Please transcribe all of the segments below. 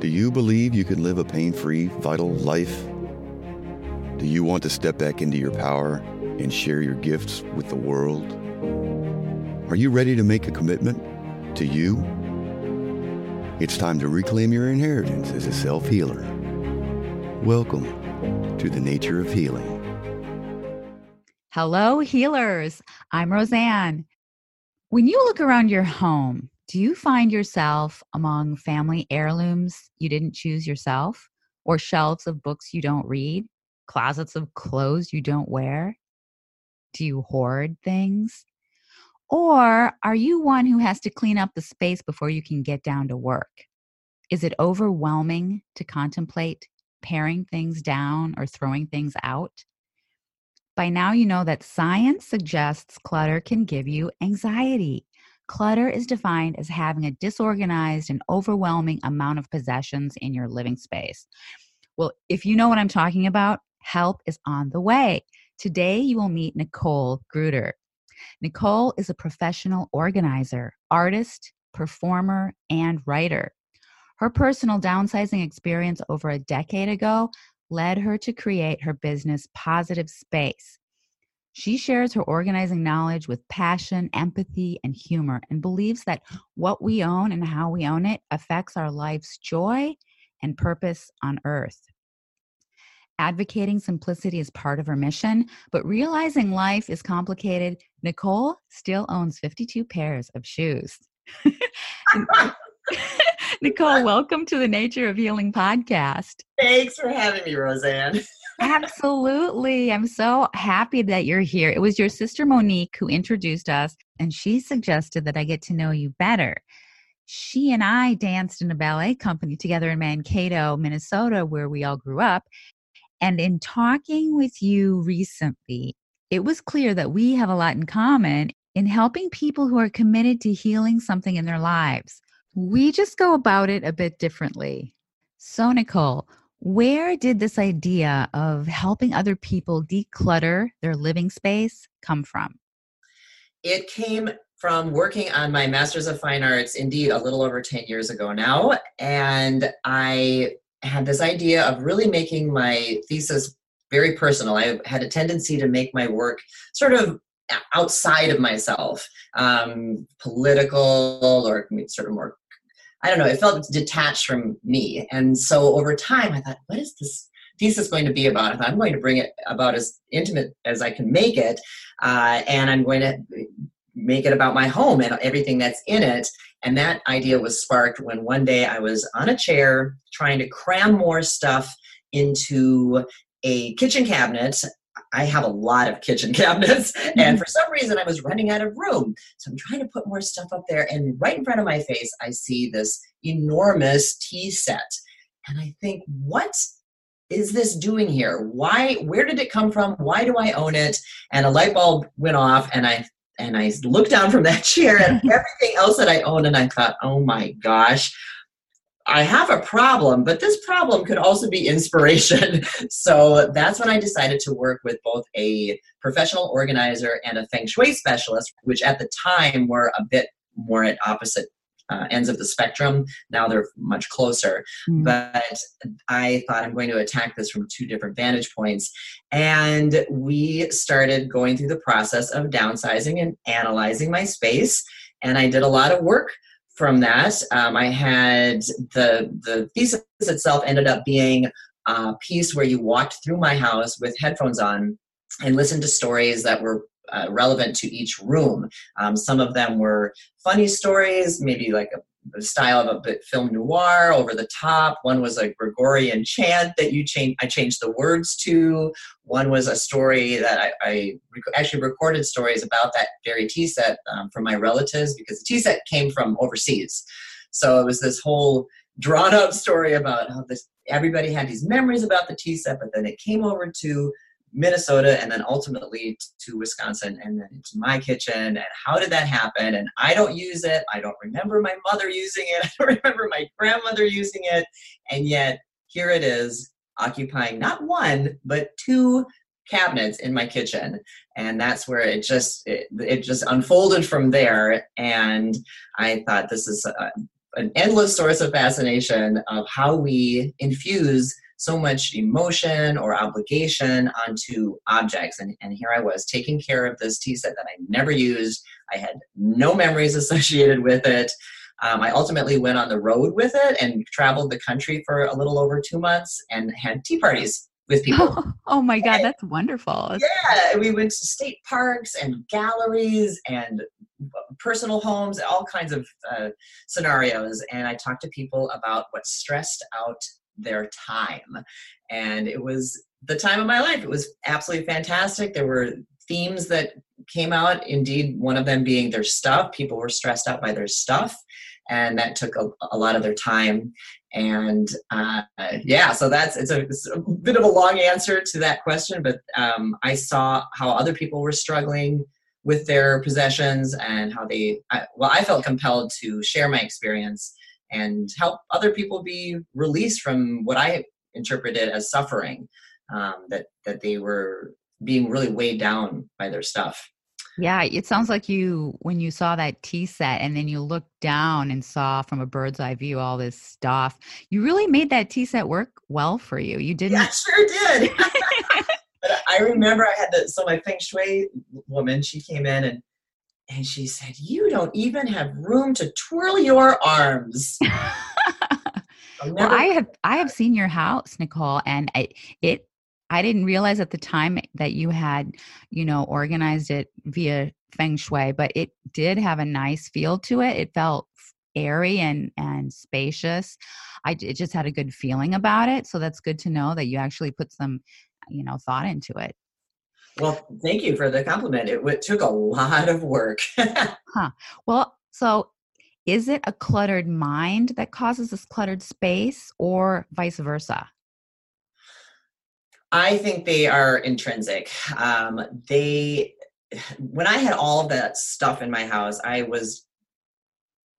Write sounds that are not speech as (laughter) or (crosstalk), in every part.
Do you believe you can live a pain free, vital life? Do you want to step back into your power and share your gifts with the world? Are you ready to make a commitment to you? It's time to reclaim your inheritance as a self healer. Welcome to the nature of healing. Hello, healers. I'm Rosanne. When you look around your home, do you find yourself among family heirlooms you didn't choose yourself, or shelves of books you don't read, closets of clothes you don't wear? Do you hoard things? Or are you one who has to clean up the space before you can get down to work? Is it overwhelming to contemplate paring things down or throwing things out? By now, you know that science suggests clutter can give you anxiety. Clutter is defined as having a disorganized and overwhelming amount of possessions in your living space. Well, if you know what I'm talking about, help is on the way. Today, you will meet Nicole Gruter. Nicole is a professional organizer, artist, performer, and writer. Her personal downsizing experience over a decade ago led her to create her business Positive Space. She shares her organizing knowledge with passion, empathy, and humor, and believes that what we own and how we own it affects our life's joy and purpose on earth. Advocating simplicity is part of her mission, but realizing life is complicated, Nicole still owns 52 pairs of shoes. (laughs) Nicole, welcome to the Nature of Healing podcast. Thanks for having me, Rosanne. (laughs) Absolutely. I'm so happy that you're here. It was your sister Monique who introduced us, and she suggested that I get to know you better. She and I danced in a ballet company together in Mankato, Minnesota, where we all grew up. And in talking with you recently, it was clear that we have a lot in common in helping people who are committed to healing something in their lives. We just go about it a bit differently. So, Nicole, where did this idea of helping other people declutter their living space come from? It came from working on my Master's of Fine Arts, indeed, a little over 10 years ago now. And I had this idea of really making my thesis very personal. I had a tendency to make my work sort of outside of myself, um, political or sort of more I don't know, it felt detached from me. And so over time, I thought, what is this thesis going to be about? I thought, I'm going to bring it about as intimate as I can make it. Uh, and I'm going to make it about my home and everything that's in it. And that idea was sparked when one day I was on a chair trying to cram more stuff into a kitchen cabinet I have a lot of kitchen (laughs) cabinets, and mm-hmm. for some reason, I was running out of room. So I'm trying to put more stuff up there, and right in front of my face, I see this enormous tea set. And I think, what is this doing here? Why, where did it come from? Why do I own it? And a light bulb went off, and I and I looked down from that (laughs) chair at (laughs) everything else that I own, and I thought, oh my gosh, I have a problem, but this problem could also be inspiration. (laughs) so that's when I decided to work with both a professional organizer and a feng shui specialist, which at the time were a bit more at opposite uh, ends of the spectrum. Now they're much closer. Mm. But I thought I'm going to attack this from two different vantage points. And we started going through the process of downsizing and analyzing my space. And I did a lot of work from that. Um, I had the the thesis itself ended up being a piece where you walked through my house with headphones on and listened to stories that were uh, relevant to each room. Um, some of them were funny stories, maybe like a style of a bit film noir over the top. One was a Gregorian chant that you change. I changed the words to. One was a story that I, I rec- actually recorded stories about that very tea set um, from my relatives because the tea set came from overseas. So it was this whole drawn up story about how this everybody had these memories about the tea set, but then it came over to Minnesota and then ultimately to Wisconsin and then into my kitchen. And how did that happen? And I don't use it. I don't remember my mother using it. (laughs) I don't remember my grandmother using it. And yet here it is occupying not one, but two cabinets in my kitchen and that's where it just it, it just unfolded from there and i thought this is a, an endless source of fascination of how we infuse so much emotion or obligation onto objects. And, and here I was taking care of this tea set that I never used. I had no memories (laughs) associated with it. Um, I ultimately went on the road with it and traveled the country for a little over two months and had tea parties with (laughs) people. Oh, oh my God, and, that's wonderful. Yeah, we went to state parks and galleries and personal homes, all kinds of uh, scenarios. And I talked to people about what stressed out their time. And it was the time of my life. It was absolutely fantastic. There were themes that came out, indeed, one of them being their stuff. People were stressed out by their stuff. And that took a, a lot of their time. And uh, yeah, so that's it's a, it's a, bit of a long answer to that question, but um, I saw how other people were struggling with their possessions and how they, I, well, I felt compelled to share my experience and help other people be released from what I interpreted as suffering, um, that that they were being really weighed down by their stuff. Yeah, it sounds like you when you saw that tea set and then you looked down and saw from a bird's eye view all this stuff. You really made that tea set work well for you. You didn't. Yeah, sure did. (laughs) (laughs) I remember I had the so my feng shui woman. She came in and and she said, "You don't even have room to twirl your arms." (laughs) well, I have I have seen your house, Nicole, and it, it I didn't realize at the time that you had, you know, organized it via feng shui, but it did have a nice feel to it. It felt airy and and spacious. I it just had a good feeling about it. So that's good to know that you actually put some, you know, thought into it. Well, thank you for the compliment. It, it took a lot of work. (laughs) huh. Well, so is it a cluttered mind that causes this cluttered space or vice versa? I think they are intrinsic. Um, they, when I had all of that stuff in my house, I was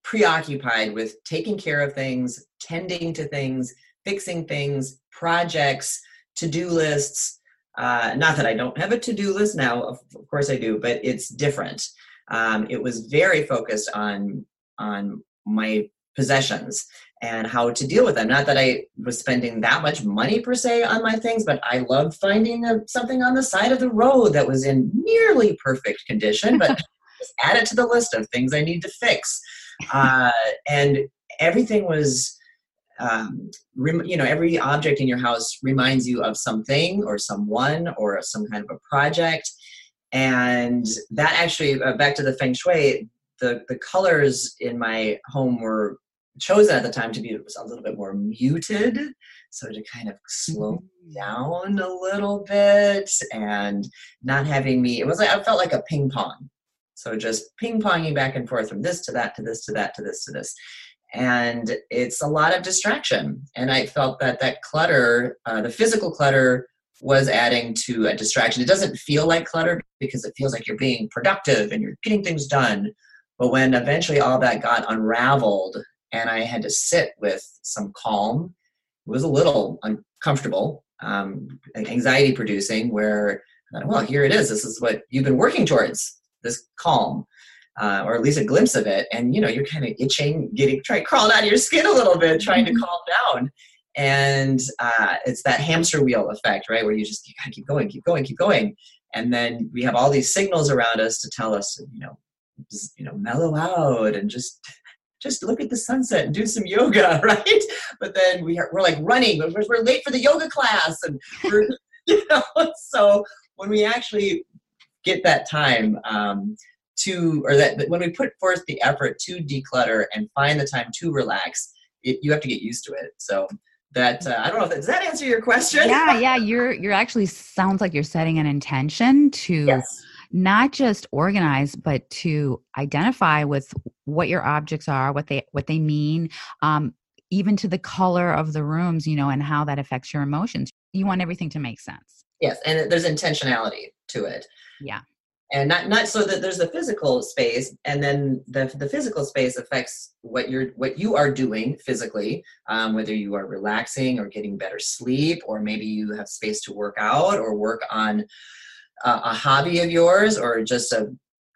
preoccupied with taking care of things, tending to things, fixing things, projects, to do lists, uh, not that I don't have a to-do list now, of, of course I do, but it's different. Um, it was very focused on on my possessions and how to deal with them. Not that I was spending that much money per se on my things, but I loved finding a, something on the side of the road that was in nearly perfect condition, but (laughs) just add it to the list of things I need to fix. Uh, and everything was um, rem- you know every object in your house reminds you of something or someone or some kind of a project. And that actually uh, back to the feng shui the the colors in my home were chosen at the time to be a little bit more muted. So to kind of slow mm-hmm. down a little bit and not having me it was like i felt like a ping pong. So just ping ponging back and forth from this to that to this to that to this to this and it's a lot of distraction. And i felt that that clutter uh, the physical clutter was adding to a distraction. It doesn't feel like clutter because it feels like you're being productive and you're getting things done. But when eventually all that got unraveled and i had to sit with some calm it was a little uncomfortable um, anxiety producing where well here it is. This is what you've been working towards this calm uh, or at least a glimpse of it. And you know, you're kind of itching, getting trying crawling out of your skin a little bit, trying to mm-hmm. calm down. And uh, it's that hamster wheel effect, right? Where you just you gotta keep going, keep going, keep going. And then we have all these signals around us to tell us, you know, just, you know, mellow out and just just look at the sunset and do some yoga, (laughs) right? But then we are, we're like running, we're, we're late for the yoga class, and we're, (laughs) you know, (laughs) so when we actually get that time, um, to or that, when we put forth the effort to declutter and find the time to relax it, you have to get used to it. So that uh, i don't know if that, does that answer your question? Yeah yeah you're you're actually sounds like you're setting an intention to yes. not just organize but to identify with what your objects are what they what they mean um, even to the color of the rooms you know and how that affects your emotions. You want everything to make sense. Yes and there's intentionality to it. Yeah and not not so that there's the physical space and then the the physical space affects what you're what you are doing physically um, whether you are relaxing or getting better sleep or maybe you have space to work out or work on uh, a hobby of yours or just a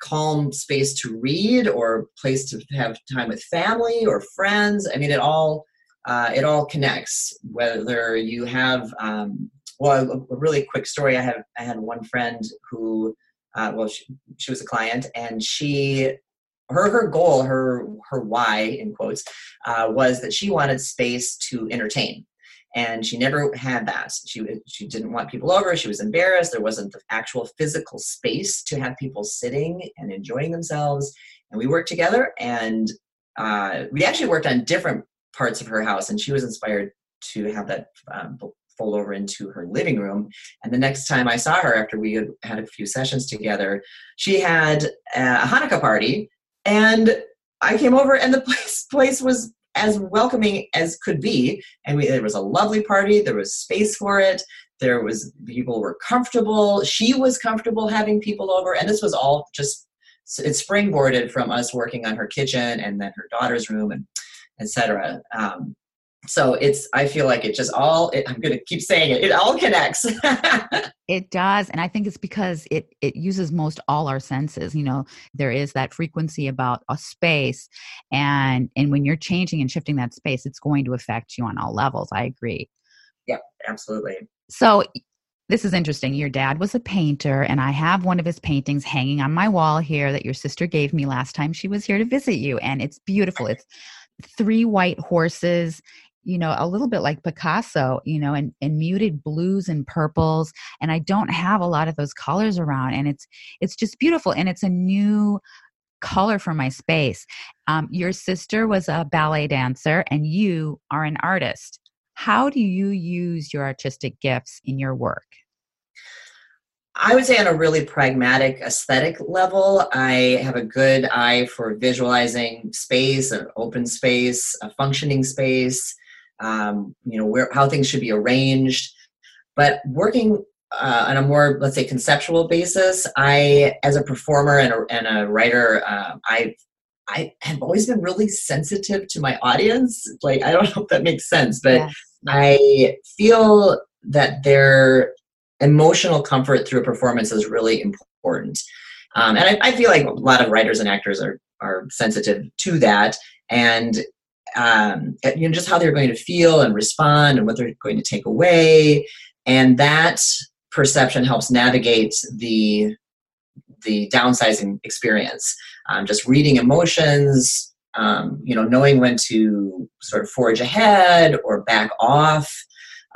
calm space to read or place to have time with family or friends. I mean it all uh, it all connects. Whether you have um, well a, a really quick story. I have i had one friend who uh, well, she, she was a client, and she her her goal, her her why in quotes, uh, was that she wanted space to entertain, and she never had that. She she didn't want people over. She was embarrassed. There wasn't the actual physical space to have people sitting and enjoying themselves. And we worked together, and uh, we actually worked on different parts of her house, and she was inspired to have that um, over into her living room. And the next time I saw her after we had had a few sessions together, she had a Hanukkah party. And I came over and the (laughs) place, place was as welcoming as could be. And we, there was a lovely party. There was space for it. There was people were comfortable. She was comfortable having people over. And this was all just it springboarded from us working on her kitchen and then her daughter's room and etc. Um, so it's i feel like it just all it, i'm going to keep saying it it all connects (laughs) it does and i think it's because it it uses most all our senses you know there is that frequency about a space and and when you're changing and shifting that space it's going to affect you on all levels i agree yeah absolutely so this is interesting. Your dad was a painter, and I have one of his paintings hanging on my wall here that your sister gave me last time she was here to visit you. And it's beautiful. It's three white horses you know a little bit like picasso you know and, and muted blues and purples and i don't have a lot of those colors around and it's it's just beautiful and it's a new color for my space. Um, your sister was a ballet dancer and you are an artist. How do you use your artistic gifts in your work? I would say on a really pragmatic aesthetic level, I have a good eye for visualizing space, an open space, a functioning space, um, you know where how things should be arranged. But working uh, on a more let's say conceptual basis i as a performer and a, and a writer uh, i i have always been really sensitive to my audience. Like i don't (laughs) know if that makes sense but yes. i feel that their emotional comfort through a performance is really important. Um, and I, I feel like a lot of writers and actors are are sensitive to that. And um, you know just how they're going to feel and respond and what they're going to take away. And that perception helps navigate the the downsizing experience. Um, just reading emotions um, you know knowing when to sort of forge ahead or back off.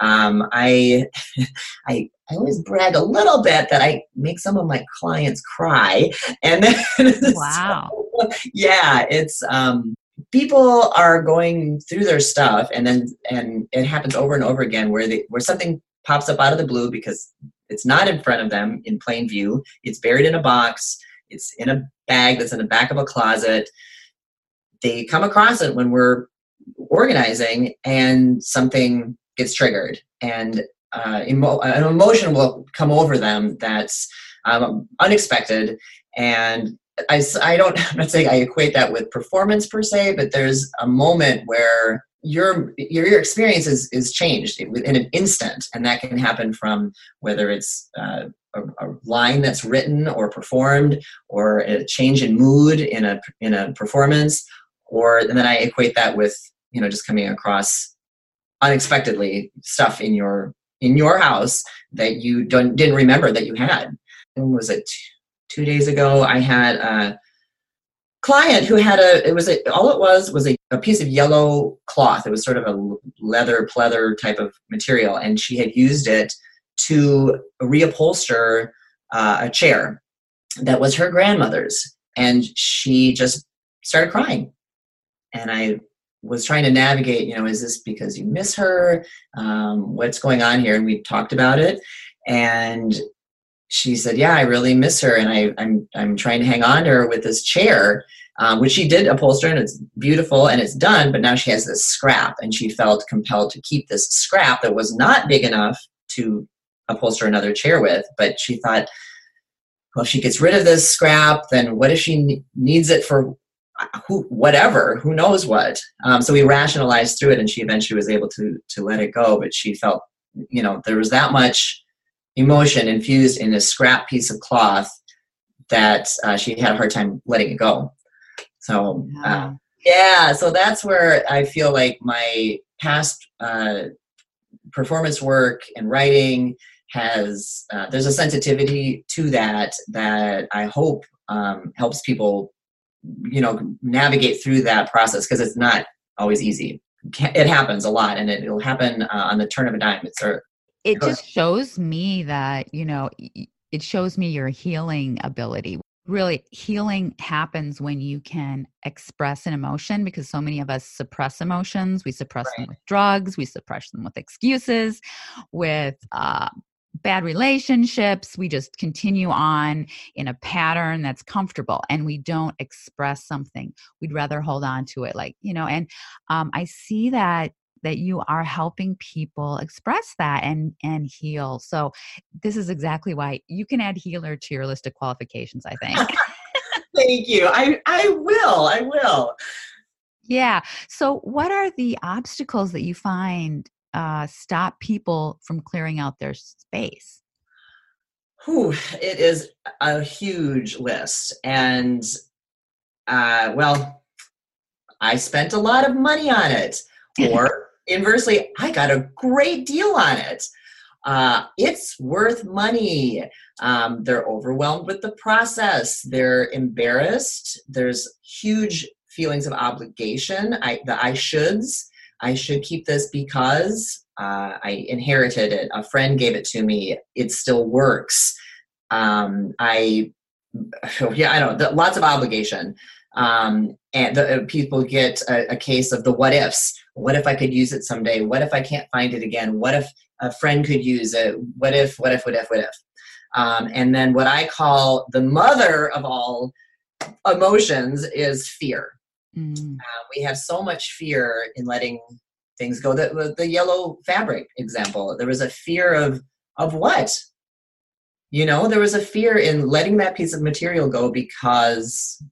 Um, I, (laughs) I I always brag a little bit that I make some of my clients cry, and then (laughs) wow, so, (laughs) yeah, it's um, people are going through their stuff and then and it happens over and over again where they where something pops up out of the blue because it's not in front of them in plain view. It's buried in a box. It's in a bag that's in the back of a closet. They come across it when we're organizing and something gets triggered and uh, emo- an emotion will come over them that's um, unexpected and I, I don't (laughs) I'm not saying I equate that with performance per se, but there's a moment where your your, your experience is, is changed in an instant, and that can happen from whether it's uh, a, a, line that's written or performed, or a change in mood in a in a performance, or and then I equate that with you know just coming across unexpectedly stuff in your in your house that you don't didn't remember that you had. And was it two days ago i had a client who had a it was a, all it was was a, a piece of yellow cloth. It was sort of a leather pleather type of material and she had used it to reupholster uh, a chair that was her grandmother's and she just started crying. And i was trying to navigate you know is this because you miss her? Um, what's going on here? And we talked about it and she said, "Yeah, I really miss her, and I, I'm I'm trying to hang on to her with this chair." Um, which she did upholster and it's beautiful and it's done, but now she has this scrap and she felt compelled to keep this scrap that was not big enough to upholster another chair with. But she thought, well, if she gets rid of this scrap, then what if she needs it for uh, who, whatever, who knows what? Um, so we rationalized through it and she eventually was able to, to let it go, but she felt, you know, there was that much emotion infused in a scrap piece of cloth that uh, she had a hard time letting it go. So, uh, yeah, so that's where I feel like my past uh, performance work and writing has uh, there's a sensitivity to that that I hope um, helps people, you know, navigate through that process because it's not always easy. It happens a lot, and it, will happen uh, on the turn of a dime. It's it just shows me that you know it shows me your healing ability. Really healing happens when you can express an emotion because so many of us suppress emotions. We suppress right. them with drugs we suppress them with excuses with uh, bad relationships. We just continue on in a pattern that's comfortable and we don't express something. We'd rather hold on to it like you know and um, i see that that you are helping people express that and and heal. So this is exactly why you can add healer to your list of qualifications i think. (laughs) Thank you. I i will i will. Yeah. So what are the obstacles that you find uh, stop people from clearing out their space? Whew, it is a huge list and uh, well i spent a lot of money on it (laughs) or inversely, I got a great deal on it. Uh, it's worth money. Um, they're overwhelmed with the process. They're embarrassed. There's huge feelings of obligation. I, the I shoulds. I should keep this because uh, I inherited it. A friend gave it to me. It still works. Um, I, yeah, I don't. know. Lots of obligation. Um, and the, uh, people get a, a case of the what ifs what if I could use it someday? What if I can't find it again? What if a friend could use it? What if, what if, what if, what if? Um, and then what I call the mother of all emotions is fear. Mm. Uh, we have so much fear in letting things go. The, the yellow fabric example, there was a fear of of what? You know, there was a fear in letting that piece of material go because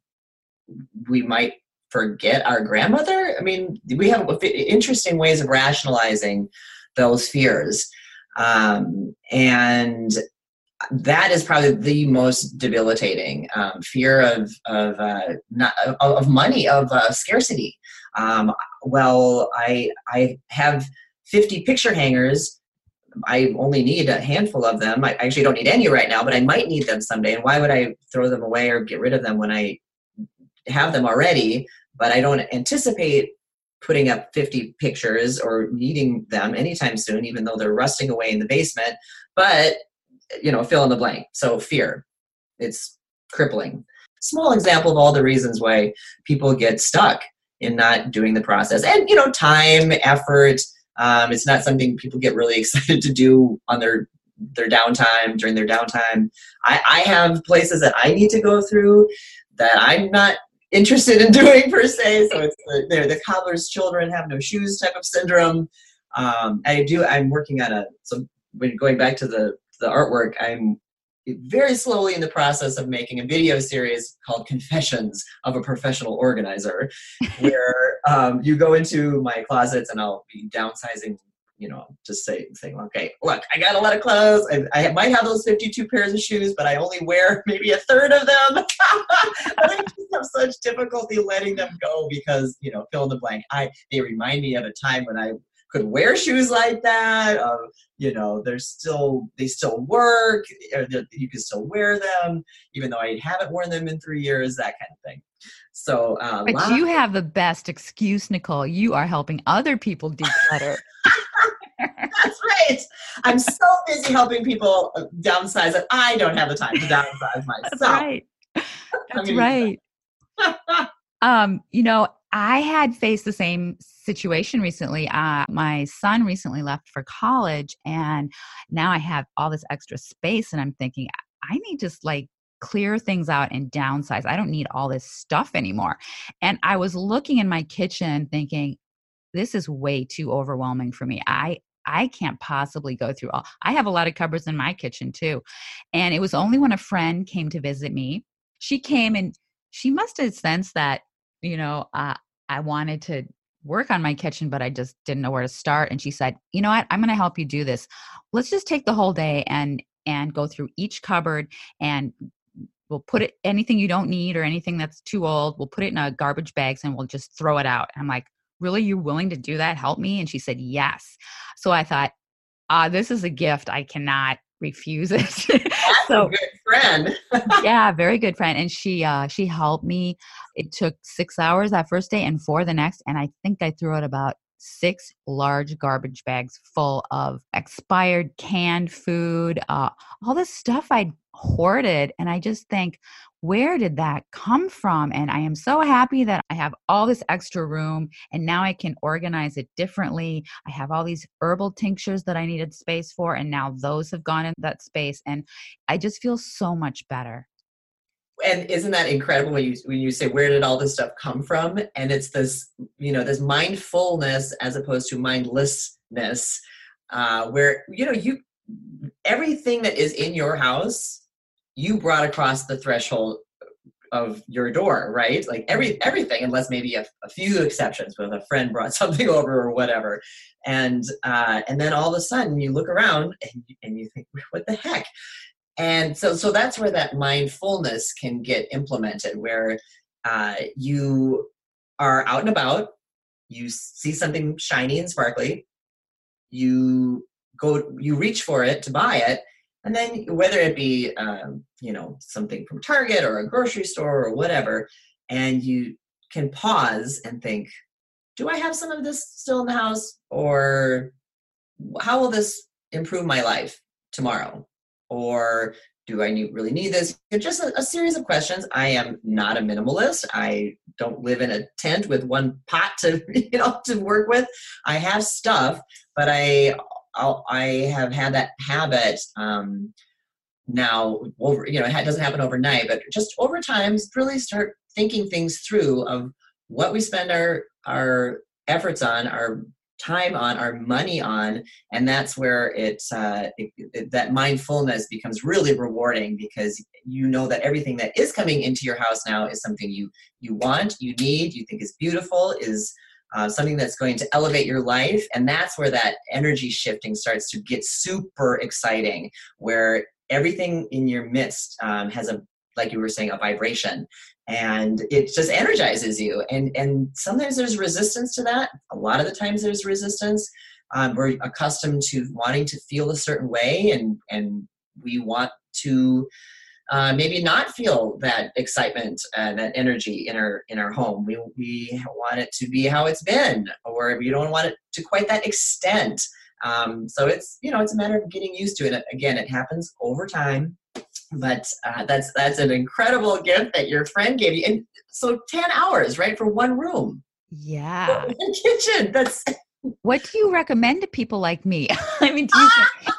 we might forget our grandmother? I mean, we have interesting ways of rationalizing those fears. Um, and that is probably the most debilitating um, fear of of uh, not of, money of uh, scarcity. Um, well, I I have fifty picture hangers. I only need a handful of them. I actually don't need any right now, but I might need them someday. And why would I throw them away or get rid of them when I have them already? But I don't anticipate putting up 50 pictures or needing them anytime soon, even though they're rusting away in the basement. But, you know, fill in the blank. So, fear, it's crippling. Small example of all the reasons why people get stuck in not doing the process. And, you know, time, effort. Um, it's not something people get really (laughs) excited to do on their their downtime during their downtime. I, I have places that I need to go through that I'm not interested in (laughs) doing per se. So it's the, they're the cobbler's children have no shoes type of syndrome. Um, I do. I'm working on a. So when going back to the the artwork, I'm very slowly in the process of making a video series called Confessions of a Professional Organizer, (laughs) where um, you go into my closets and I'll be downsizing you know, just say, saying, okay, look, I got a lot of clothes. I, I might have those 52 pairs of shoes, but I only wear (laughs) maybe a third of them. but (laughs) I just have such difficulty letting them go because, you know, fill in the blank. I, they remind me of a time when I could wear shoes like that. Um, you know, they're still, they still work. you can still wear them, even though I haven't worn them in three years, that kind of thing. So, uh, but you have the best excuse, Nicole. You are helping other people declutter. (laughs) Right. I'm so busy helping people downsize that I don't have the time to downsize myself. That's right. That's right. (laughs) um, you know, I had faced the same situation recently. Uh, my son recently left for college, and now I have all this extra space, and I'm thinking, I need to just like clear things out and downsize. I don't need all this stuff anymore. And I was looking in my kitchen thinking, this is way too overwhelming for me. I I can't possibly go through all. I have a lot of cupboards in my kitchen too. And it was only when a friend came to visit me. She came and she must have sensed that, you know, uh, I wanted to work on my kitchen, but I just didn't know where to start. And she said, "You know what? I'm going to help you do this. Let's just take the whole day and and go through each cupboard and we'll put it anything you don't need or anything that's too old. We'll put it in a garbage bags and we'll just throw it out." I'm like, "Really? You're willing to do that? Help me?" And she said, "Yes." So I thought, "Ah, this is a gift. I cannot refuse it." (laughs) so good friend. (laughs) yeah, very good friend. And she uh she helped me. It took six hours that first day and four the next. And I think I threw out about six large garbage bags full of expired canned food, uh, all the stuff I'd hoarded. And I just think, where did that come from? And I am so happy that I have all this extra room and now I can organize it differently. I have all these herbal tinctures that I needed space for, and now those have gone in that space. And I just feel so much better. And isn't that incredible when you when you say where did all this stuff come from? And it's this, you know, this mindfulness as opposed to mindlessness, uh, where you know you everything that is in your house you brought across the threshold of your door, right? Like every everything, unless maybe a, a few exceptions, with a friend brought (laughs) something over or whatever, and uh, and then all of a sudden you look around and and you think, what the heck? And so so that's where that mindfulness can get implemented, where uh, you are out and about, you see something shiny and sparkly, you go, you reach for it to buy it, and then whether it be um, you know something from target or a grocery store or whatever and you can pause and think do i have some of this still in the house? Or how will this improve my life tomorrow? Or do i need, really need this? Just a, a series of questions. I am not a minimalist. I don't live in a tent with one pot to (laughs) you know to work with. I have stuff but i I'll, i have had that habit um, now over you know it doesn't happen overnight but just over time really start thinking things through of what we spend our our efforts on our time on our money on and that's where it's uh, it, it, that mindfulness becomes really rewarding because you know that everything that is coming into your house now is something you you want you need you think is beautiful is uh, something that's going to elevate your life. And that's where that energy shifting starts to get super exciting, where everything in your midst um, has a, like you were saying, a vibration. And it just energizes you. And, and sometimes there's resistance to that. A lot of the times there's resistance. Um, we're accustomed to wanting to feel a certain way, and, and we want to uh, maybe not feel that excitement and that energy in our in our home. We we want it to be how it's been, or we don't want it to quite that extent. Um, so it's you know it's a matter of getting used to it. Again, it happens over time, but uh, that's that's an incredible gift that your friend gave you. And so ten hours, right, for one room. Yeah, (laughs) kitchen. That's. What do you recommend to people like me? (laughs) I mean, do you?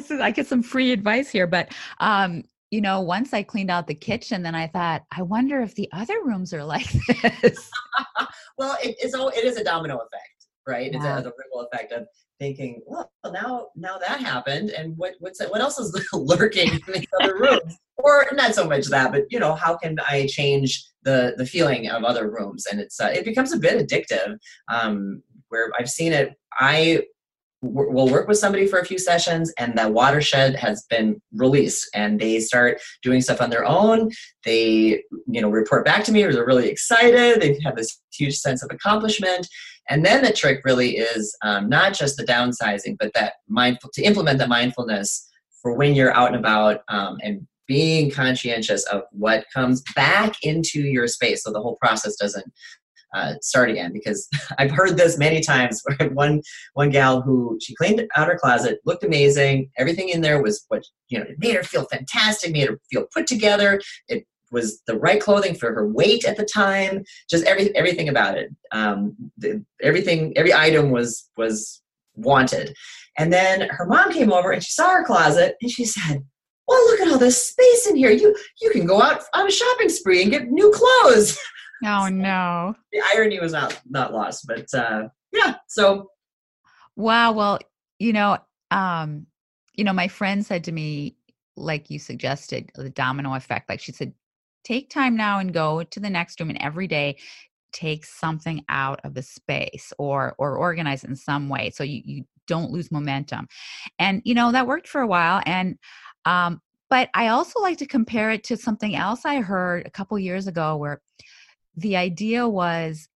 So I get some free advice here, but um, you know, once I cleaned out the kitchen, then I thought, I wonder if the other rooms are (laughs) like this. (laughs) well, it's all it is a domino effect, right? Yeah. It's a, ripple effect of thinking, well, now now that happened, and what what's what else is (laughs) lurking in the other rooms? Or not so much that, but you know, how can I change the the feeling of other rooms? And it's uh, it becomes a bit addictive. Um, where I've seen it, I we'll work with somebody for a few sessions and the watershed has been released and they start doing stuff on their own. They you know report back to me or they're really excited they have this huge sense of accomplishment. And then the trick really is um, not just the downsizing but that mindful to implement the mindfulness for when you're out and about um, and being conscientious of what comes back into your space so the whole process doesn't uh, start again because (laughs) I've heard this many times. (laughs) one one gal who she cleaned out her closet, looked amazing. Everything in there was what you know, it made her feel fantastic, made her feel put together. It was the right clothing for her weight at the time. Just every everything about it. Um, the, everything, every item was was wanted. And then her mom came over and she saw her closet and she said, well, look at all this space in here. You you can go out on a shopping spree and get new clothes. (laughs) Oh no. the irony was not not lost, but uh, yeah. So Wow. Well, you know, um, you know, my friend said to me, like you suggested, the domino effect. Like she said, take time now and go to the next room and every day take something out of the space or or organize it in some way so you, you don't lose momentum. And you know, that worked for a while. And um, but I also like to compare it to something else I heard a couple years ago where the idea was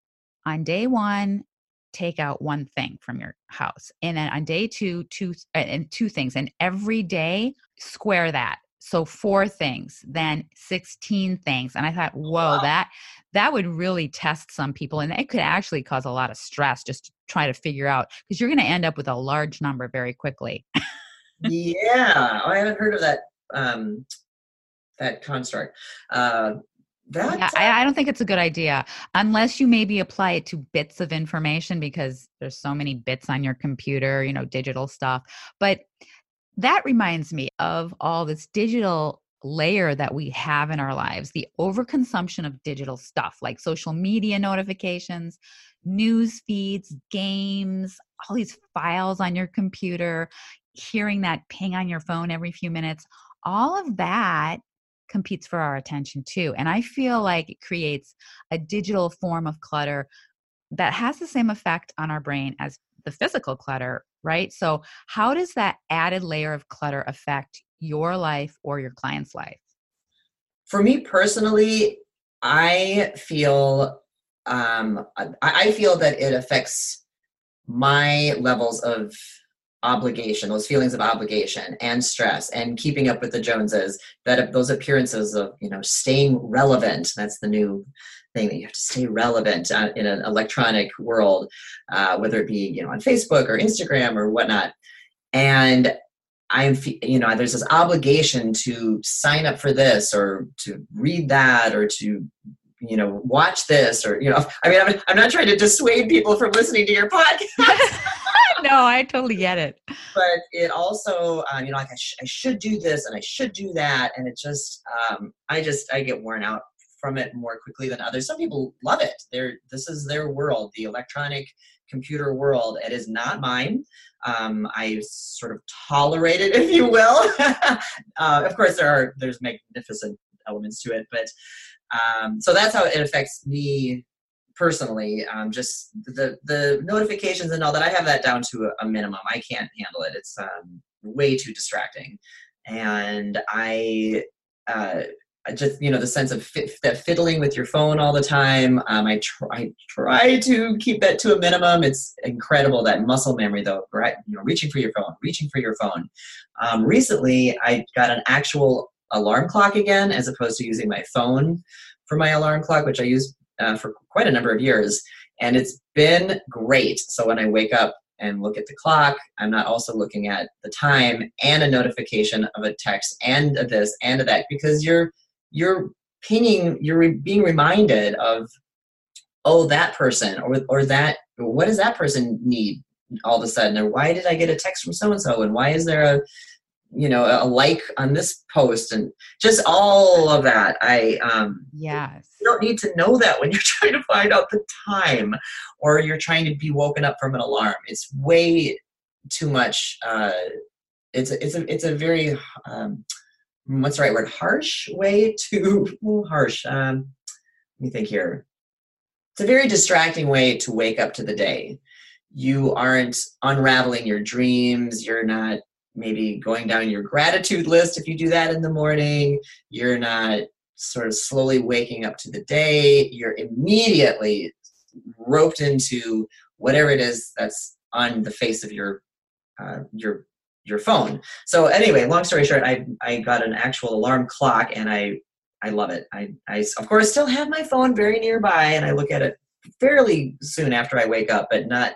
on day one take out one thing from your house and then on day two two and two things and every day square that. So four things then 16 things and i thought whoa wow. that that would really test some people and it could actually cause a lot of stress just to try to figure out because you're going to end up with a large number very quickly. Yeah oh, i haven't heard of that um that construct. Uh that yeah, I, I, don't um, think it's a good idea unless you maybe apply it to bits of information because there's so many bits on your computer, you know, digital stuff. But that reminds me of all this digital layer that we have in our lives the overconsumption of digital stuff like social media notifications news feeds games all these files on your computer hearing that ping on your phone every few minutes all of that competes for our attention too. And I feel like it creates a digital form of clutter that has the same effect on our brain as the physical clutter, right? So, how does that added layer of clutter affect your life or your client's life? For me personally, I feel um, I feel that it affects my levels of obligation those feelings of obligation and stress and keeping up with the joneses that those appearances of you know staying relevant that's the new thing that you have to stay relevant uh, in an electronic world uh, whether it be you know on facebook or instagram or whatnot. And i'm you know there's this obligation to sign up for this or to read that or to you know watch this or you know i mean i'm, I'm not trying to dissuade people from listening to your podcast (laughs) (laughs) no, I totally get it. But it also, um, you know, like I, sh- I, should do this and I should do that, and it just, um, I just, I get worn out from it more quickly than others. Some people love it. They're, this is their world, the electronic computer world. It is not mine. Um, I sort of tolerate it, (laughs) if you will. (laughs) uh, of course, there are there's magnificent elements to it, but um, so that's how it affects me personally um, just the the notifications and all that i have that down to a, a minimum. I can't handle it. It's um, way too distracting. And i uh, just you know the sense of that fiddling with your phone all the time um, I, try, I try to keep that to a minimum. It's incredible that muscle memory though right you know reaching for your phone reaching for your phone. Um, recently i got an actual alarm clock again as opposed to using my phone for my alarm clock which i use uh, for quite a number of years, and it's been great. So when I wake up and look at the clock, I'm not also looking at the time and a notification of a text and a this and a that because you're you're pinging, you're re- being reminded of oh that person or or that what does that person need all of a sudden or why did I get a text from so and so and why is there a you know a like on this post and just all of that. I um yes. you don't need to know that when you're (laughs) trying to find out the time or you're trying to be woken up from an alarm. It's way too much uh it's a, it's a it's a very um what's the right word? Harsh way to harsh um let me think here. It's a very distracting way to wake up to the day. You aren't unraveling your dreams. You're not maybe going down your gratitude list if you do that in the morning. You're not sort of slowly waking up to the day. You're immediately roped into whatever it is that's on the face of your uh, your your phone. So anyway, long story short, I I got an actual alarm clock and I I love it. I I of course still have my phone very nearby and I look at it fairly soon after I wake up, but not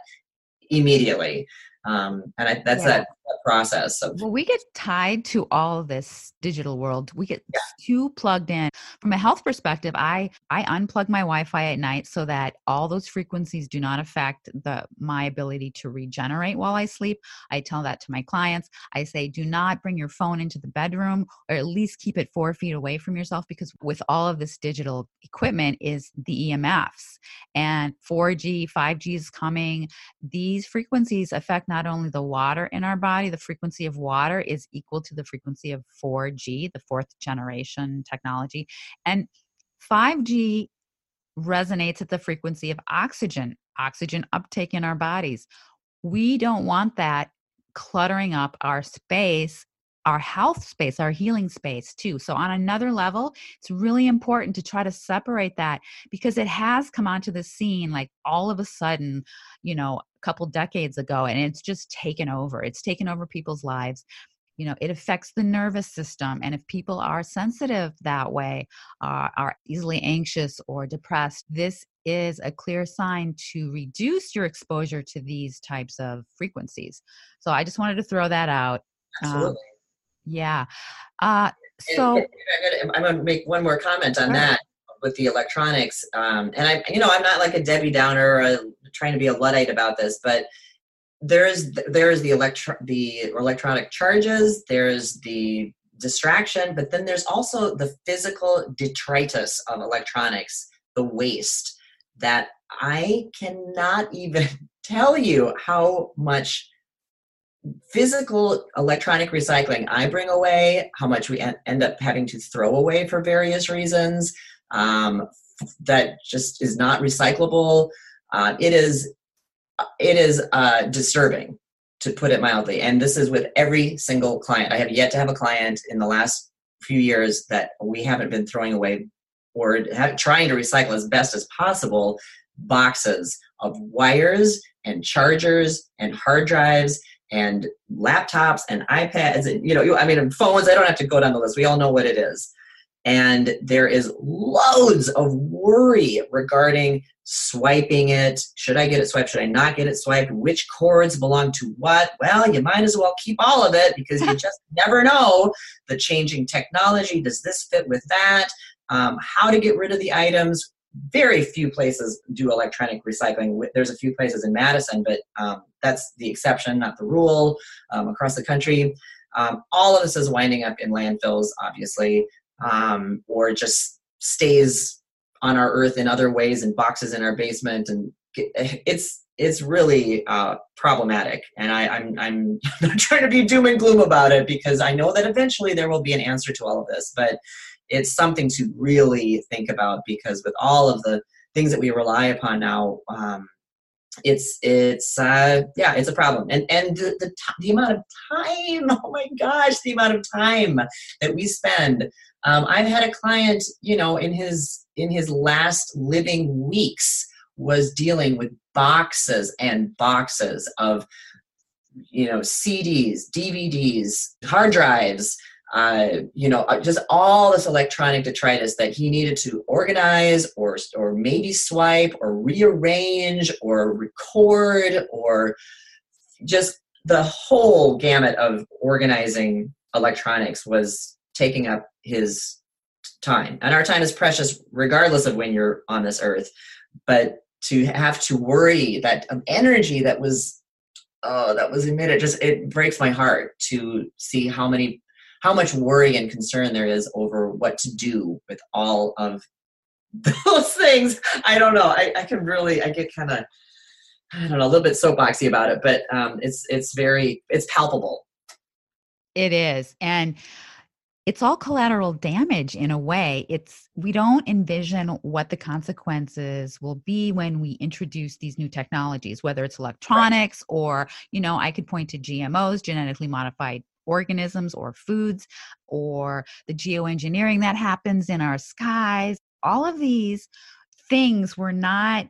immediately. Um, and I, that's yeah. that process. So. Well, we get tied to all this digital world. We get yeah. too plugged in. From a health perspective, I I unplug my Wi-Fi at night so that all those frequencies do not affect the my ability to regenerate while I sleep. I tell that to my clients. I say, do not bring your phone into the bedroom, or at least keep it four feet away from yourself, because with all of this digital equipment is the EMFs and 4G, 5G is coming. These frequencies affect not only the water in our body the frequency of water is equal to the frequency of 4G, the fourth generation technology. And 5G resonates at the frequency of oxygen, oxygen uptake in our bodies. We don't want that cluttering up our space our health space, our healing space too. So, on another level, it's really important to try to separate that because it has come onto the scene like all of a sudden, you know, couple decades ago, and it's just taken over. It's taken over people's lives. You know, it affects the nervous system. And if people are sensitive that way, uh, are easily anxious or depressed, this is a clear sign to reduce your exposure to these types of frequencies. So, I just wanted to throw that out. Um, Absolutely. Um, yeah. Uh, so I'm going to make one more comment on that with the electronics. Um, and I, you know, I'm not like a Debbie Downer, uh, trying to be a luddite about this, but there's there's the electro the electronic charges. There's the distraction, but then there's also the physical detritus of electronics, the waste that I cannot even (laughs) tell you how much physical electronic recycling i bring away how much we end up having to throw away for various reasons um, that just is not recyclable. Uh, it is it is uh, disturbing to put it mildly. And this is with every single client. I have yet to have a client in the last few years that we haven't been throwing away or have, trying to recycle as best as possible boxes of wires and chargers and hard drives and laptops and iPads and you know I mean phones. I don't have to go down the list. We all know what it is and there is loads of worry regarding swiping it. Should I get it swiped? Should I not get it swiped? Which cords belong to what? Well you might as well keep all of it because you (laughs) just never know the changing technology. Does this fit with that? Um, how to get rid of the items? Very few places do electronic recycling. There's a few places in Madison, but um, that's the exception, not the rule um, across the country. Um, all of this is winding up in landfills, obviously, um, or just stays on our earth in other ways in boxes in our basement. And it's it's really uh, problematic. And I, I'm, (laughs) I'm not trying to be doom and gloom about it because I know that eventually there will be an answer to all of this. But it's something to really think about because with all of the things that we rely upon now, um, it's it's uh, yeah, it's a problem. And and the, the the amount of time, (laughs) oh my gosh, the amount of time that we spend. Um, I've had a client, you know, in his in his last living weeks was dealing with boxes and boxes of you know CDs, DVDs, hard drives, uh, you know, uh, just all this electronic detritus that he needed to organize or, or maybe swipe or rearrange or record or just the whole gamut of organizing electronics was taking up his time. And our time is precious regardless of when you're on this earth. But to have to worry that energy that was oh that was emitted just it breaks my heart to see how many how much worry and concern there is over what to do with all of (laughs) those things. I don't know. I, I can really, I get kind of, I don't know, a little bit soapboxy about it, but um, it's it's very it's palpable. It is, and it's all collateral damage in a way. It's we don't envision what the consequences will be when we introduce these new technologies, whether it's electronics right. or you know, I could point to GMOs, genetically modified organisms or foods or the geoengineering that happens in our skies. All of these things were not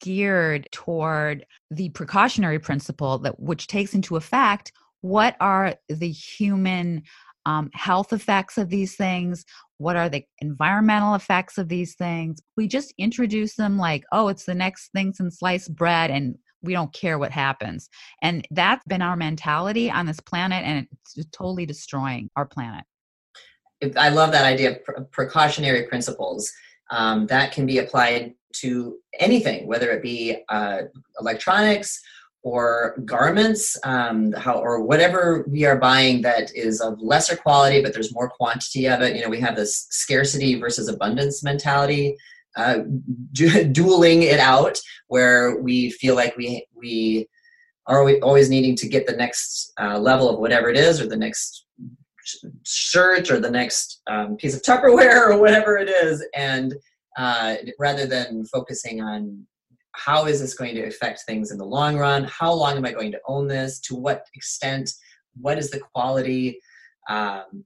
geared toward the precautionary principle that which takes into effect what are the human um, health effects of these things what are the environmental effects of these things we just introduce them like oh it's the next thing since sliced bread and we don't care what happens. And that's been our mentality on this planet, and it's totally destroying our planet. I love that idea of precautionary principles. Um, that can be applied to anything, whether it be uh, electronics or garments, um, how, or whatever we are buying that is of lesser quality, but there's more quantity of it. You know, we have this scarcity versus abundance mentality, uh, (laughs) dueling it out, where we feel like we we are always needing to get the next uh, level of whatever it is, or the next shirt, or the next um, piece of Tupperware, (laughs) or whatever it is, and uh, rather than focusing on how is this going to affect things in the long run? How long am I going to own this? To what extent? What is the quality? Um,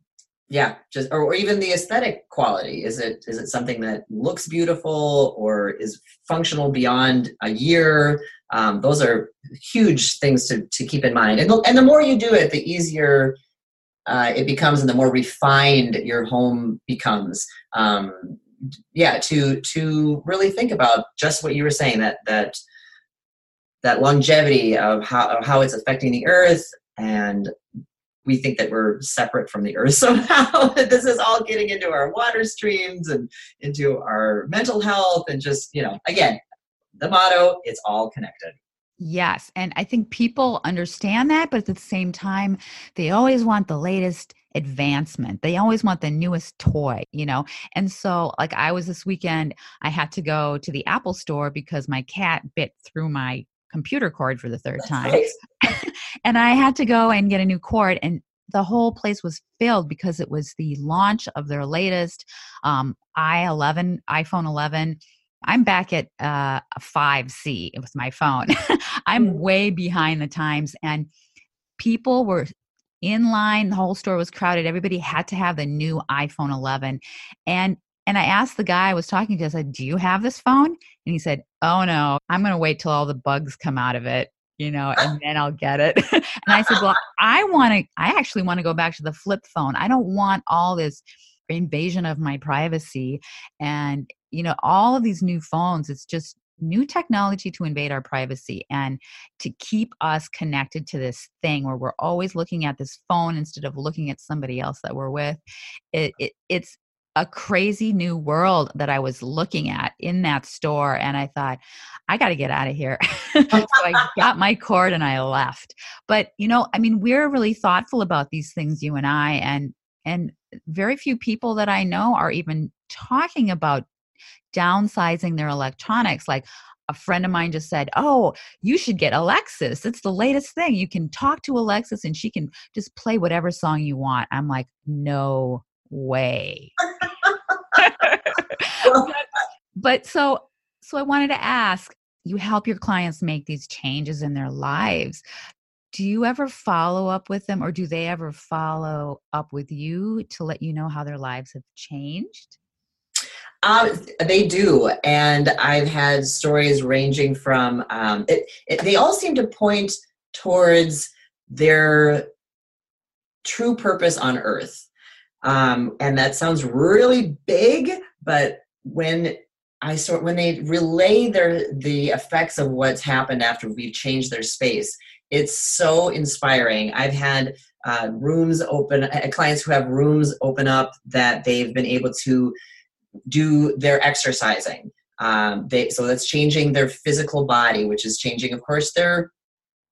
yeah, just or, or even the aesthetic quality. Is it is it something that looks beautiful or is functional beyond a year? Um, those are huge things to, to keep in mind. And the, and the more you do it, the easier uh, it becomes and the more refined your home becomes. Um, yeah to to really think about just what you were saying that that that longevity of how of how it's affecting the earth and we think that we're separate from the earth (laughs) somehow. This is all getting into our water streams and into our mental health and just you know again the motto it's all connected. Yes and i think people understand that but at the same time they always want the latest advancement. They always want the newest toy, you know? And so, like, I was this weekend, I had to go to the Apple store because my cat bit through my computer cord for the third time. (laughs) and I had to go and get a new cord. And the whole place was filled because it was the launch of their latest um, i11, iPhone 11. I'm back at uh, 5C with my phone. (laughs) I'm mm. way behind the times. And people were in line the whole store was crowded everybody had to have the new iphone 11 and and i asked the guy i was talking to i said do you have this phone? And he said oh no i'm going to wait till all the bugs come out of it you know (laughs) and then i'll get it. (laughs) And i said well i want to i actually want to go back to the flip phone. I don't want all this invasion of my privacy. And you know all of these new phones it's just new technology to invade our privacy and to keep us connected to this thing where we're always looking at this phone instead of looking at somebody else that we're with it, it it's a crazy new world that I was looking at in that store. And I thought, I got to get out of here. (laughs) so I got my cord and I left. But, you know, I mean, we're really thoughtful about these things, you and I, and, and very few people that I know are even talking about downsizing their electronics. Like a friend of mine just said, Oh, you should get Alexis. It's the latest thing. You can talk to Alexis and she can just play whatever song you want. I'm like, No way. but, (laughs) (laughs) but so so I wanted to ask you help your clients make these changes in their lives do you ever follow up with them or do they ever follow up with you to let you know how their lives have changed um, they do, and I've had stories ranging from um, it, it, They all seem to point towards their true purpose on Earth, um, and that sounds really big. But when I sort when they relay their the effects of what's happened after we've changed their space, it's so inspiring. I've had uh, rooms open, uh, clients who have rooms open up that they've been able to do their exercising. Um, they, so that's changing their physical body, which is changing, of course, their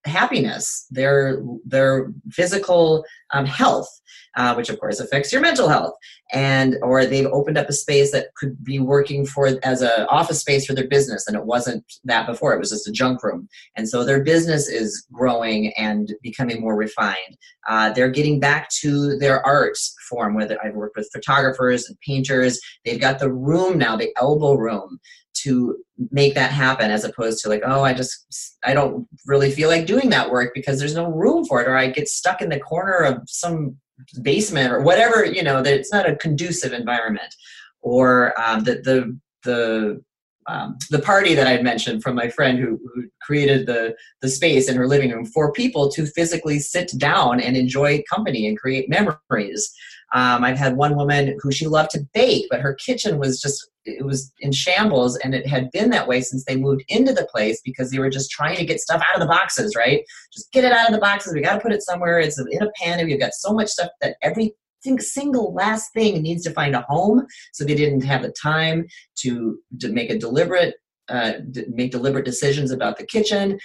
happiness, their their physical um, health, uh, which of course affects your mental health. And or they've opened up a space that could be working for as an office space for their business, and it wasn't that before. It was just a junk room. And so their business is growing and becoming more refined. Uh, they're getting back to their art form. Whether I've worked with photographers and painters, they've got the room now, the elbow room to make that happen as opposed to like oh i just i don't really feel like doing that work because there's no room for it or i get stuck in the corner of some basement or whatever you know that it's not a conducive environment or um, the the the um, the party that I mentioned from my friend who, who, created the, the space in her living room for people to physically sit down and enjoy company and create memories. Um, I've had one woman who she loved to bake, but her kitchen was just it was in shambles, and it had been that way since they moved into the place because they were just trying to get stuff out of the boxes, right? Just get it out of the boxes. We got to put it somewhere. It's in a pan, and we've got so much stuff that every single last thing needs to find a home. So they didn't have the time to, to make a deliberate uh, make deliberate decisions about the kitchen.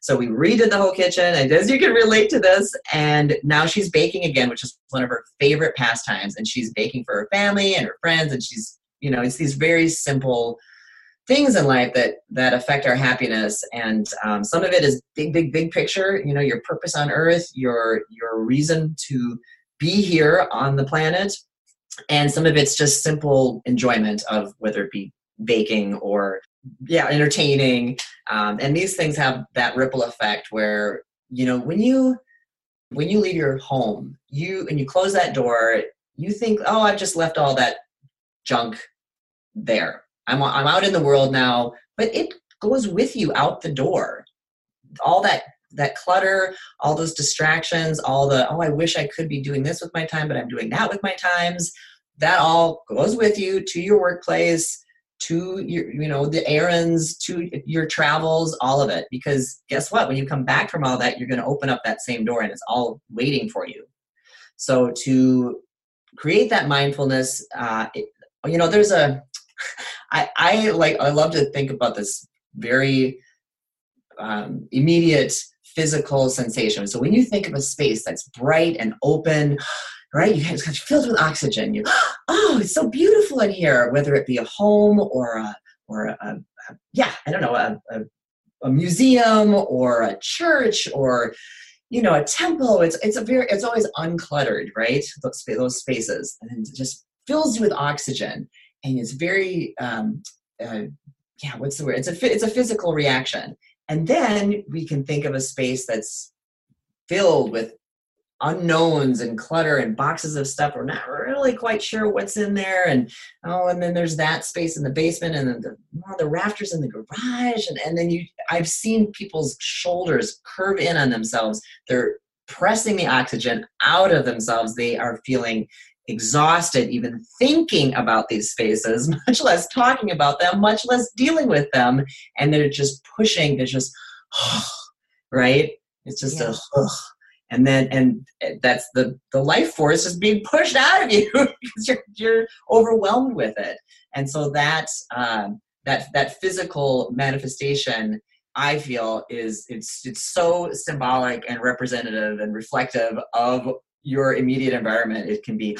So we redid the whole kitchen, and as you can relate to this, and now she's baking again, which is one of her favorite pastimes. And she's baking for her family and her friends, and she's, you know, it's these very simple things in life that that affect our happiness. And um, some of it is big, big, big picture. You know, your purpose on Earth, your your reason to be here on the planet, and some of it's just simple enjoyment of whether it be baking or yeah entertaining. Um, and these things have that ripple effect where you know when you when you leave your home you and you close that door you think oh i've just left all that junk there. I'm, I'm out in the world now. But it goes with you out the door. All that that clutter all those distractions all the oh i wish i could be doing this with my time but i'm doing that with my times that all goes with you to your workplace to your you know the errands to your travels all of it. Because guess what? When you come back from all that you're going to open up that same door and it's all waiting for you. So to create that mindfulness uh, it, you know there's a (laughs) I, I like i love to think about this very um, immediate physical sensation. So when you think of a space that's bright and open right? You it's filled with oxygen. You, (gasps) oh, it's so beautiful in here, whether it be a home or a, or a, a yeah, I don't know, a, a, a museum or a church or you know a temple. It's it's a very it's always uncluttered, right? Those those spaces, and it just fills you with oxygen, and it's very um, uh, yeah. What's the word? It's a it's a physical reaction, and then we can think of a space that's filled with unknowns and clutter and boxes of stuff. We're not really quite sure what's in there. And oh, and then there's that space in the basement and then the, oh, the rafters in the garage. And, and then you, I've seen people's shoulders curve in on themselves. They're pressing the oxygen out of themselves. They are feeling exhausted even thinking about these spaces, (laughs) much less talking about them, much less dealing with them. And they're just pushing, they're just, (sighs) right? It's just yeah. (sighs) a, and then and that's the the life force is being pushed out of you (laughs) because you're you're overwhelmed with it. And so that um, that that physical manifestation i feel is it's it's so symbolic and representative and reflective of your immediate environment. It can be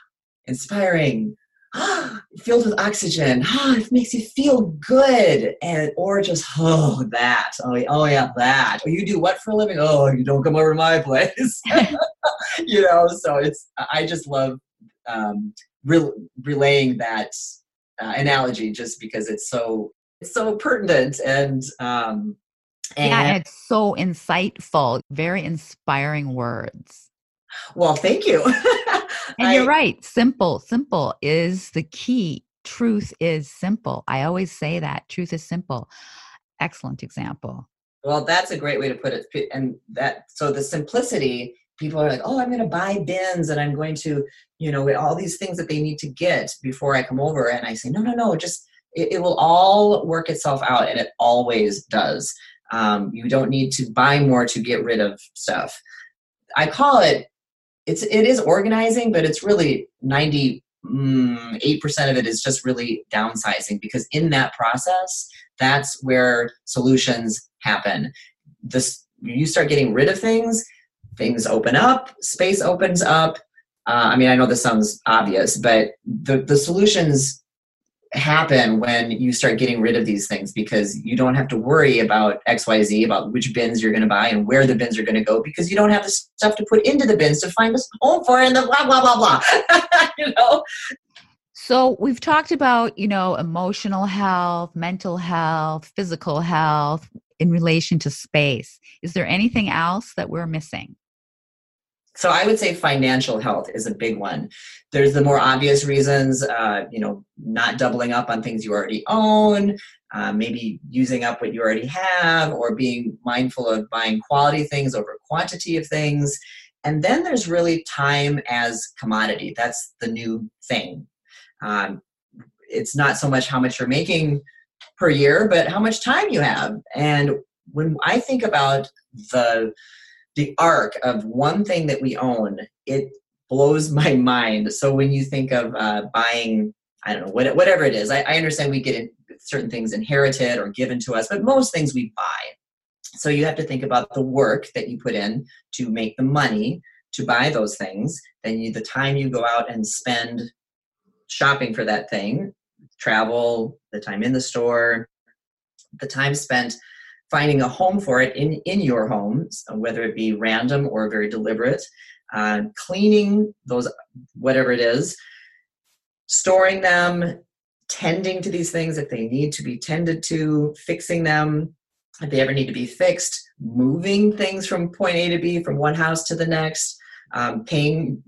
(gasps) inspiring (gasps) filled with oxygen. (gasps) it makes you feel good, and or just (gasps) oh that, oh, oh yeah that. Or you do what for a living? Oh, you don't come over to my (laughs) place. (laughs) you know, so it's I just love um, re- relaying that uh, analogy just because it's so it's so pertinent and um, and yeah, it's so insightful, very inspiring words. Well, thank you. (laughs) and I, you're right. Simple, simple is the key. Truth is simple. I always say that. Truth is simple. Excellent example. Well, that's a great way to put it. And that, so the simplicity, people are like, oh, I'm going to buy bins and I'm going to, you know, all these things that they need to get before I come over. And I say, no, no, no, just, it, it will all work itself out. And it always does. Um, you don't need to buy more to get rid of stuff. I call it it's it is organizing, but it's really ninety mm, eight percent of it is just really downsizing because in that process, that's where solutions happen. This you start getting rid of things, things open up, space opens up. Uh, I mean, I know this sounds obvious, but the the solutions happen when you start getting rid of these things because you don't have to worry about xyz about which bins you're going to buy and where the bins are going to go because you don't have the stuff to put into the bins to find a home for and the blah blah blah blah. (laughs) You know? So we've talked about you know emotional health mental health physical health in relation to space. Is there anything else that we're missing so I would say financial health is a big one. There's the more obvious reasons, uh, you know, not doubling up on things you already own, uh, maybe using up what you already have, or being mindful of buying quality things over quantity of things. And then there's really time as commodity. That's the new thing. Um, it's not so much how much you're making per year, but how much time you have. And when I think about the the arc of one thing that we own, it blows my (laughs) mind. So when you think of uh, buying, I don't know, what, whatever it is, I, I understand we get certain things inherited or given to us, but most things we buy. So you have to think about the work that you put in to make the money to buy those things. Then you, the time you go out and spend shopping for that thing, travel, the time in the store, the time spent finding a home for it in, in your home, whether it be random or very deliberate, uh, cleaning those, whatever it is, storing them, tending to these things if they need to be tended to, fixing them if they ever need to be fixed, moving things from point A to B, from one house to the next, um, paying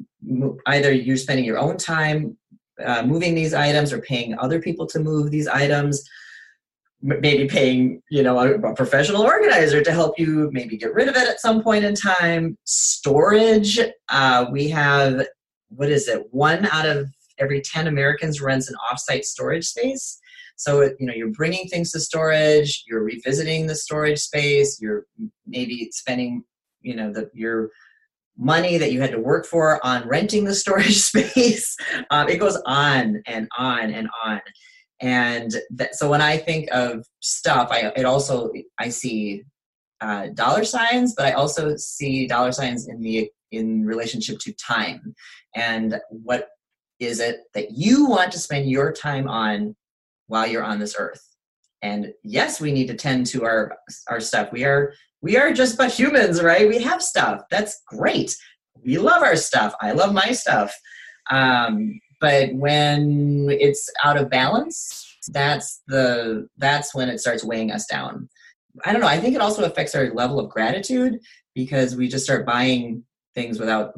either you're spending your own time uh, moving these items or paying other people to move these items maybe paying you know a, a, professional organizer to help you maybe get rid of it at some point in time. Storage uh, we have what is it? One out of every 10 americans rents an offsite storage space. So you know you're bringing things to storage you're revisiting the storage space you're maybe spending you know the your money that you had to work for on renting the (laughs) storage space. Um, it goes on and on and on and that, so when i think of stuff i it also i see uh, dollar signs but i also see dollar signs in the in relationship to time. And what is it that you want to spend your time on while you're on this earth? And yes we need to tend to our our stuff. We are we are just but humans right? We have stuff. That's great. We love our stuff. I love my stuff. Um, but when it's out of balance that's the that's when it starts weighing us down. I don't know i think it also affects our level of gratitude because we just start buying things without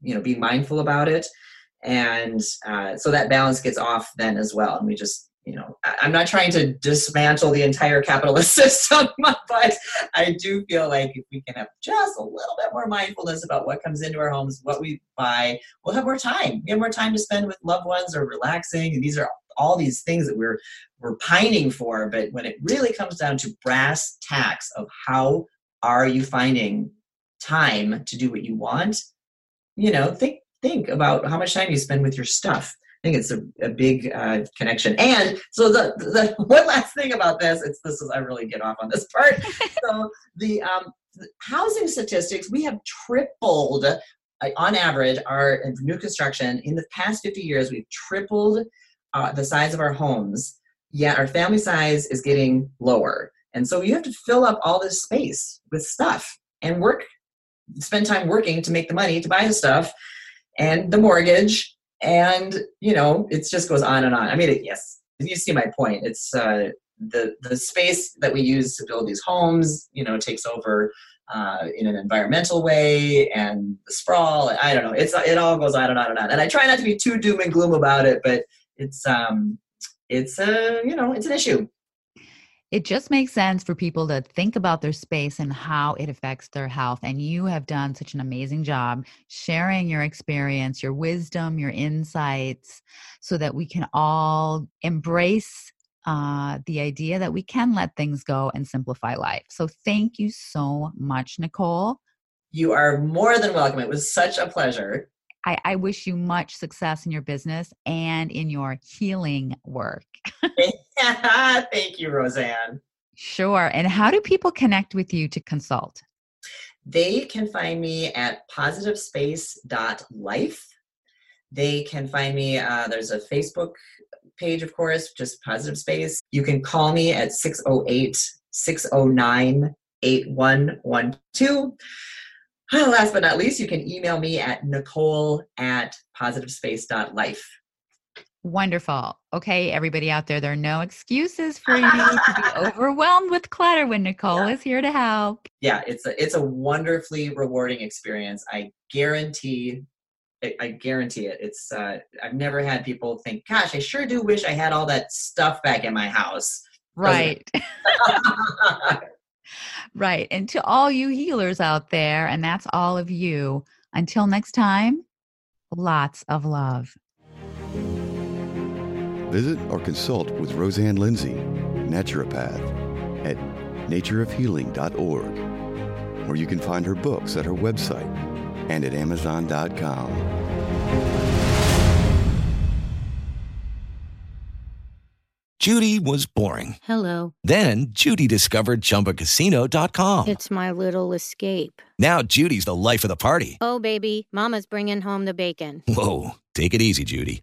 you know being mindful about it. And uh, so that balance gets off then as well and we just you know i'm not trying to dismantle the entire capitalist (laughs) system but i do feel like if we can have just a little bit more mindfulness about what comes into our homes what we buy we'll have more time. We have more time to spend with loved ones or relaxing and these are all these things that we're we're pining for. But when it really comes down to brass tacks of how are you finding time to do what you want you know think think about how much time you spend with your stuff I think it's a, a big uh, connection. And so the, the (laughs) one last thing about this, it's this is I really get off on this part. (laughs) so the, um, the housing statistics, we have tripled uh, on average our new construction in the past 50 years. We've tripled uh, the size of our homes. Yet our family size is getting lower, and so you have to fill up all this space with stuff and work, spend time working to make the money to buy the stuff and the mortgage and you know it just goes on and on. I mean it, yes you see my point. It's uh, the the space that we use to build these homes you know takes over uh, in an environmental way and the sprawl. I don't know. It's it all goes on and on and on. And i try not to be too doom and gloom about it but it's um it's a you know it's an issue it just makes sense for people to think about their space and how it affects their health. And you have done such an amazing job sharing your experience, your wisdom, your insights, so that we can all embrace uh, the idea that we can let things go and simplify life. So thank you so much, Nicole. You are more than welcome. It was such a pleasure. I, I wish you much success in your business and in your healing work. (laughs) Thank you, Rosanne. Sure. And how do people connect with you to consult? They can find me at positivespace.life. They can find me, uh, there's a Facebook page, of course, just Positive Space. You can call me at 608 609 8112. (sighs) Last but not least, you can email me at nicole at positivespace.life. Wonderful. Okay, everybody out there, there are no excuses for (laughs) you to be overwhelmed with clutter when Nicole yeah. is here to help. Yeah, it's a it's a wonderfully rewarding experience. I guarantee I, guarantee it. It's uh, I've never had people think, "Gosh, I sure do wish I had all that stuff back in my house." Right. (laughs) Right. And to all you healers out there, and that's all of you, until next time, lots of love. Visit or consult with Rosanne Lindsay, naturopath, at natureofhealing.org, or you can find her books at her website and at amazon.com. Judy was boring. Hello. Then Judy discovered ChumbaCasino.com. It's my little escape. Now Judy's the life of the party. Oh, baby, Mama's bringing home the bacon. Whoa, take it easy, Judy.